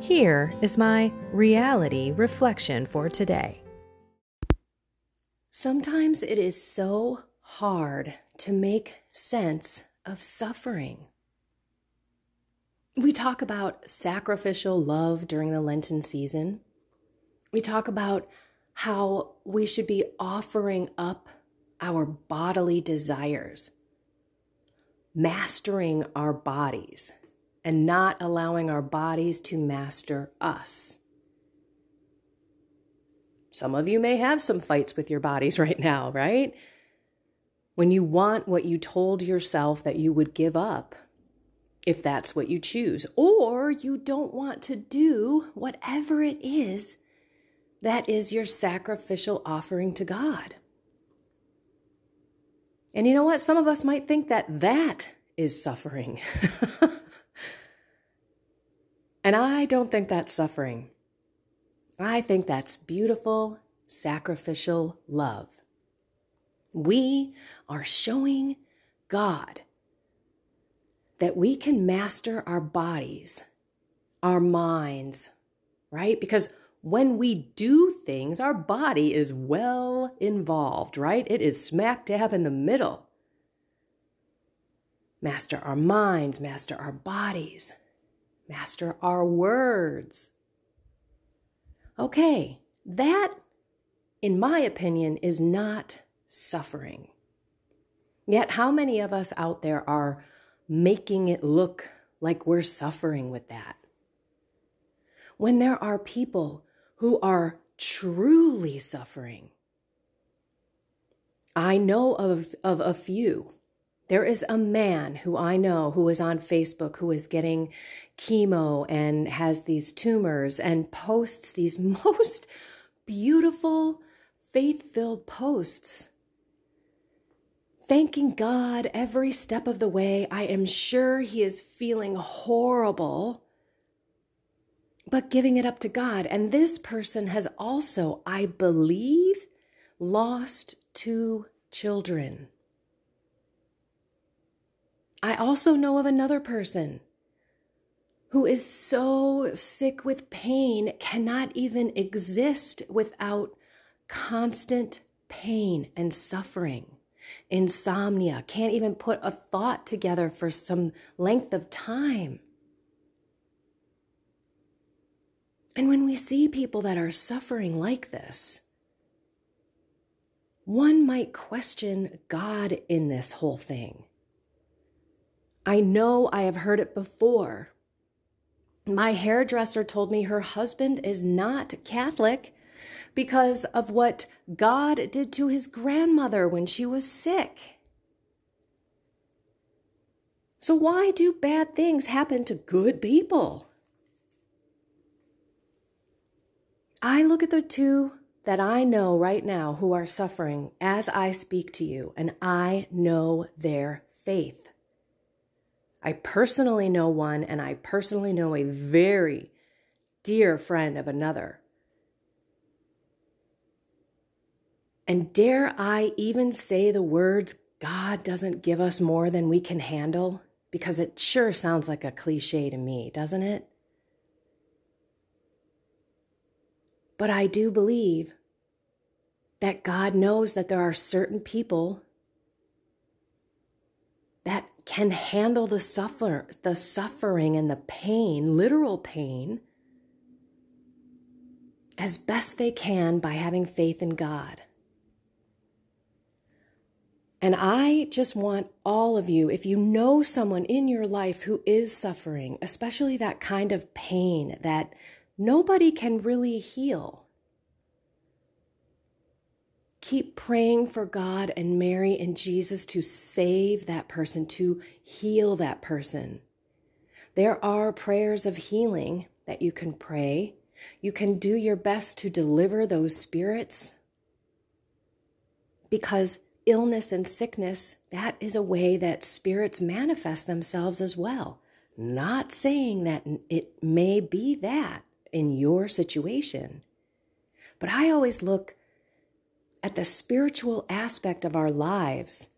Here is my reality reflection for today. Sometimes it is so hard to make sense of suffering. We talk about sacrificial love during the Lenten season. We talk about how we should be offering up our bodily desires mastering our bodies and not allowing our bodies to master us. Some of you may have some fights with your bodies right now, right? When you want what you told yourself that you would give up, if that's what you choose, or you don't want to do whatever it is that is your sacrificial offering to God. And you know what? Some of us might think that that is suffering. and I don't think that's suffering. I think that's beautiful, sacrificial love. We are showing God that we can master our bodies, our minds, right? Because when we do things, our body is well involved, right? It is smack dab in the middle. Master our minds, master our bodies, master our words. Okay, that, in my opinion, is not suffering. Yet, how many of us out there are making it look like we're suffering with that? When there are people who are truly suffering. I know of, of a few. There is a man who I know who is on Facebook who is getting chemo and has these tumors and posts these most beautiful, faith filled posts. Thanking God every step of the way. I am sure he is feeling horrible but giving it up to God. And this person has also, I believe, lost two children. I also know of another person who is so sick with pain, cannot even exist without constant pain and suffering, insomnia, can't even put a thought together for some length of time. And when we see people that are suffering like this, one might question God in this whole thing. I know I have heard it before. My hairdresser told me her husband is not Catholic because of what God did to his grandmother when she was sick. So, why do bad things happen to good people? I look at the two that I know right now who are suffering as I speak to you, and I know their faith. I personally know one, and I personally know a very dear friend of another. And dare I even say the words, God doesn't give us more than we can handle? Because it sure sounds like a cliche to me, doesn't it? But I do believe that God knows that there are certain people can handle the suffer the suffering and the pain, literal pain, as best they can by having faith in God. And I just want all of you, if you know someone in your life who is suffering, especially that kind of pain that nobody can really heal, keep praying for God and Mary and Jesus to save that person, to heal that person. There are prayers of healing that you can pray. You can do your best to deliver those spirits because illness and sickness, that is a way that spirits manifest themselves as well. Not saying that it may be that in your situation, but I always look at the spiritual aspect of our lives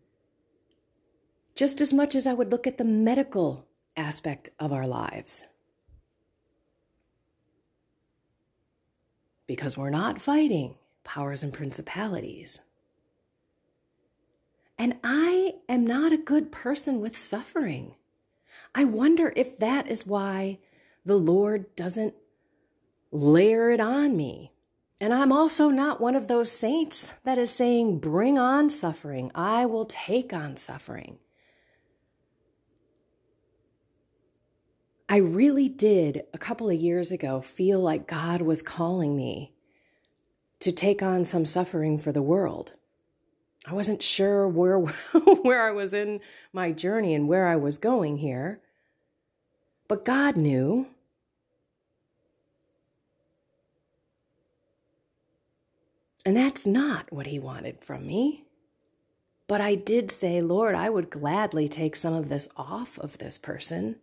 just as much as I would look at the medical aspect of our lives. Because we're not fighting powers and principalities. And I am not a good person with suffering. I wonder if that is why the Lord doesn't layer it on me. And I'm also not one of those saints that is saying, bring on suffering. I will take on suffering. I really did a couple of years ago feel like God was calling me to take on some suffering for the world. I wasn't sure where where I was in my journey and where I was going here. But God knew. And that's not what he wanted from me. But I did say, Lord, I would gladly take some of this off of this person.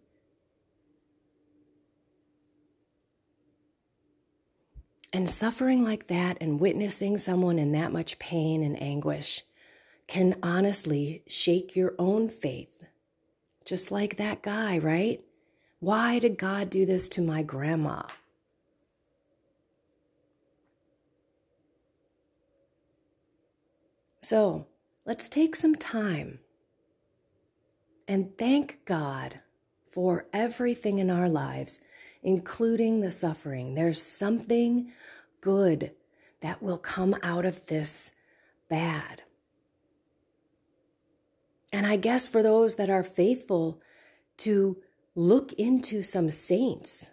And suffering like that and witnessing someone in that much pain and anguish can honestly shake your own faith. Just like that guy, right? Why did God do this to my grandma? So let's take some time and thank God for everything in our lives including the suffering. There's something good that will come out of this bad. And I guess for those that are faithful to look into some saints,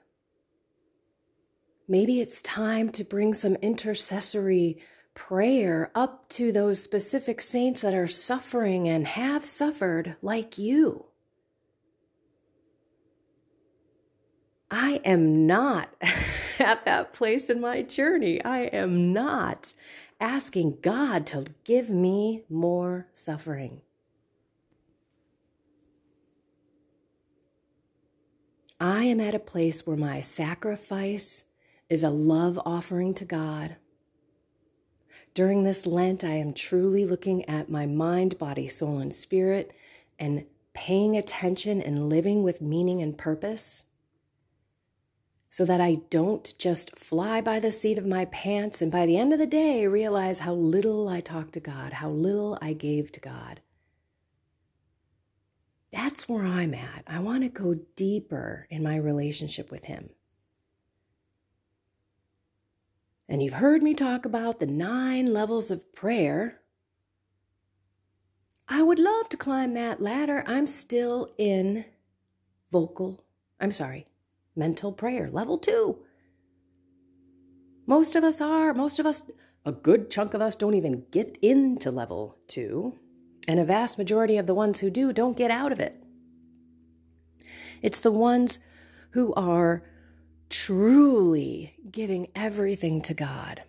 maybe it's time to bring some intercessory prayer up to those specific saints that are suffering and have suffered like you. I am not at that place in my journey. I am not asking God to give me more suffering. I am at a place where my sacrifice is a love offering to God. During this Lent, I am truly looking at my mind, body, soul, and spirit and paying attention and living with meaning and purpose so that I don't just fly by the seat of my pants and by the end of the day realize how little I talked to God, how little I gave to God. That's where I'm at. I want to go deeper in my relationship with Him. And you've heard me talk about the nine levels of prayer. I would love to climb that ladder. I'm still in vocal, I'm sorry, mental prayer, level two. Most of us are, most of us, a good chunk of us don't even get into level two, and a vast majority of the ones who do don't get out of it. It's the ones who are truly giving everything to God.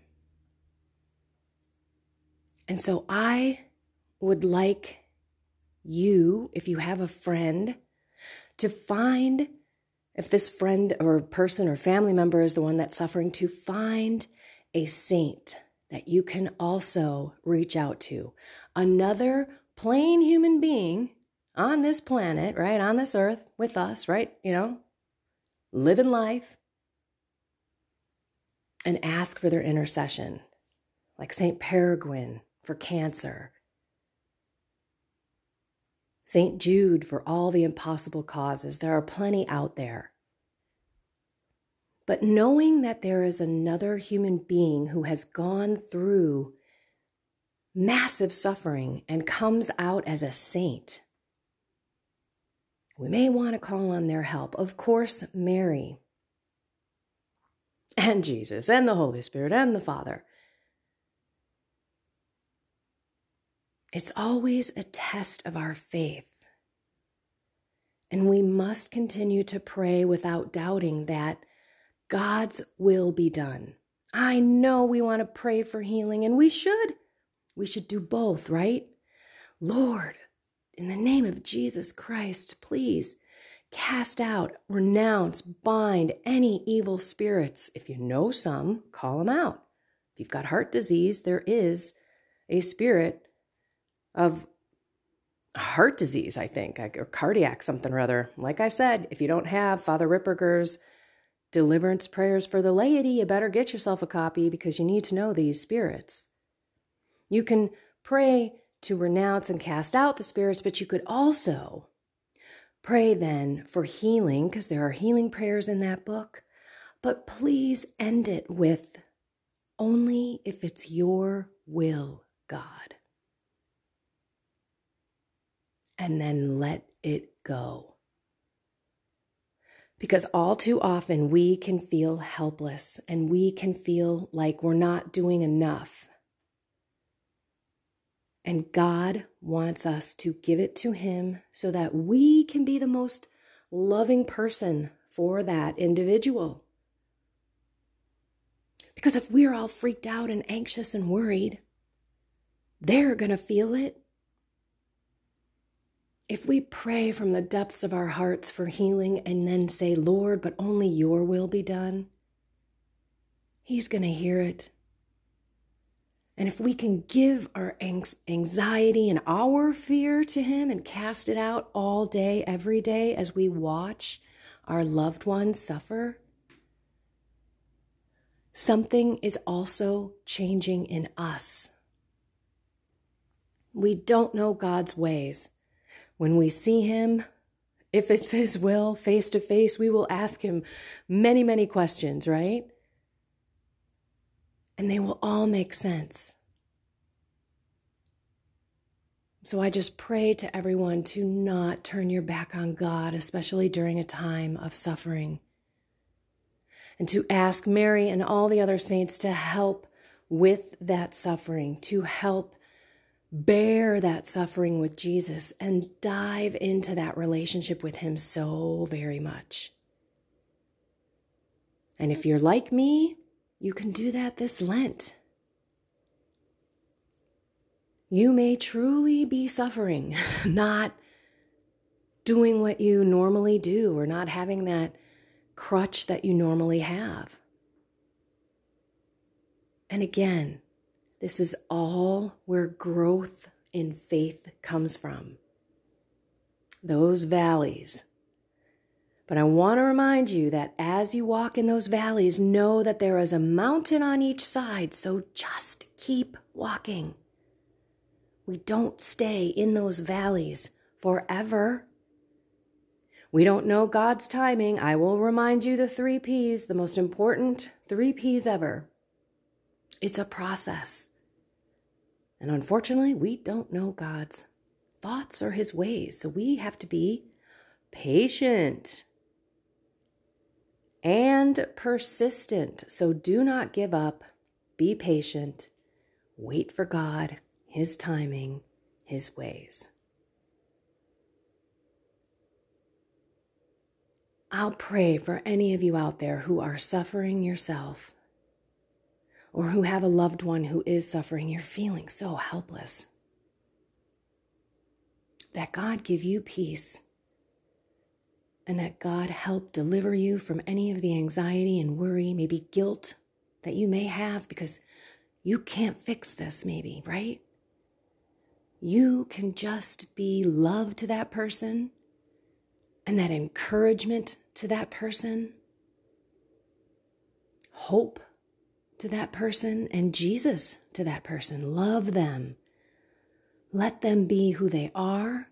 And so I would like you, if you have a friend, to find if this friend or person or family member is the one that's suffering, to find a saint that you can also reach out to. Another plain human being on this planet, right? On this earth with us, right? You know, living life and ask for their intercession, like St. Peregrine for cancer, St. Jude for all the impossible causes. There are plenty out there. But knowing that there is another human being who has gone through massive suffering and comes out as a saint, we may want to call on their help. Of course, Mary and Jesus and the Holy Spirit and the Father. It's always a test of our faith. And we must continue to pray without doubting that God's will be done. I know we want to pray for healing, and we should. We should do both, right? Lord, in the name of Jesus Christ, please cast out, renounce, bind any evil spirits. If you know some, call them out. If you've got heart disease, there is a spirit of heart disease, I think, or cardiac something or other. Like I said, if you don't have Father Ripperger's deliverance prayers for the laity, you better get yourself a copy because you need to know these spirits. You can pray to renounce and cast out the spirits, but you could also pray then for healing because there are healing prayers in that book. But please end it with only if it's your will, God. And then let it go. Because all too often we can feel helpless and we can feel like we're not doing enough. And God wants us to give it to Him so that we can be the most loving person for that individual. Because if we're all freaked out and anxious and worried, they're going to feel it if we pray from the depths of our hearts for healing and then say, Lord, but only your will be done, He's going to hear it. And if we can give our anxiety and our fear to Him and cast it out all day, every day, as we watch our loved ones suffer, something is also changing in us. We don't know God's ways. When we see him, if it's his will, face to face, we will ask him many, many questions, right? And they will all make sense. So I just pray to everyone to not turn your back on God, especially during a time of suffering. And to ask Mary and all the other saints to help with that suffering, to help bear that suffering with Jesus and dive into that relationship with Him so very much. And if you're like me, you can do that this Lent. You may truly be suffering, not doing what you normally do or not having that crutch that you normally have. And again, this is all where growth in faith comes from. Those valleys. But I want to remind you that as you walk in those valleys, know that there is a mountain on each side, so just keep walking. We don't stay in those valleys forever. We don't know God's timing. I will remind you the three P's, the most important three P's ever. It's a process. And unfortunately, we don't know God's thoughts or his ways. So we have to be patient and persistent. So do not give up. Be patient. Wait for God, his timing, his ways. I'll pray for any of you out there who are suffering yourself or who have a loved one who is suffering, you're feeling so helpless. That God give you peace and that God help deliver you from any of the anxiety and worry, maybe guilt that you may have because You can't fix this, maybe, right? You can just be love to that person and that encouragement to that person, hope to that person, and Jesus to that person. Love them. Let them be who they are,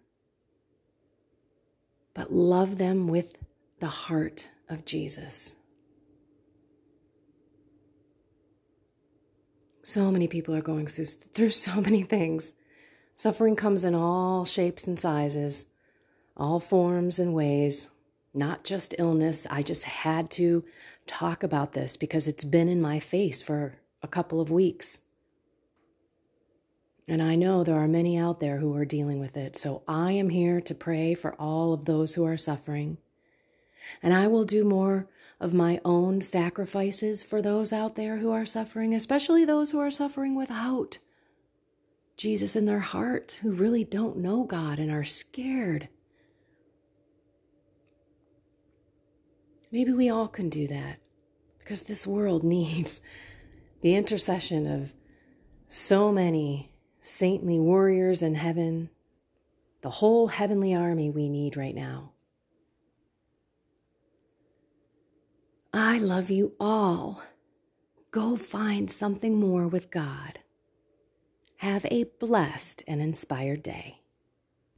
but love them with the heart of Jesus. So many people are going through, through so many things. Suffering comes in all shapes and sizes, all forms and ways, not just illness. I just had to talk about this because it's been in my face for a couple of weeks. And I know there are many out there who are dealing with it. So I am here to pray for all of those who are suffering. And I will do more of my own sacrifices for those out there who are suffering, especially those who are suffering without Jesus in their heart, who really don't know God and are scared. Maybe we all can do that because this world needs the intercession of so many saintly warriors in heaven, the whole heavenly army we need right now. I love you all. Go find something more with God. Have a blessed and inspired day.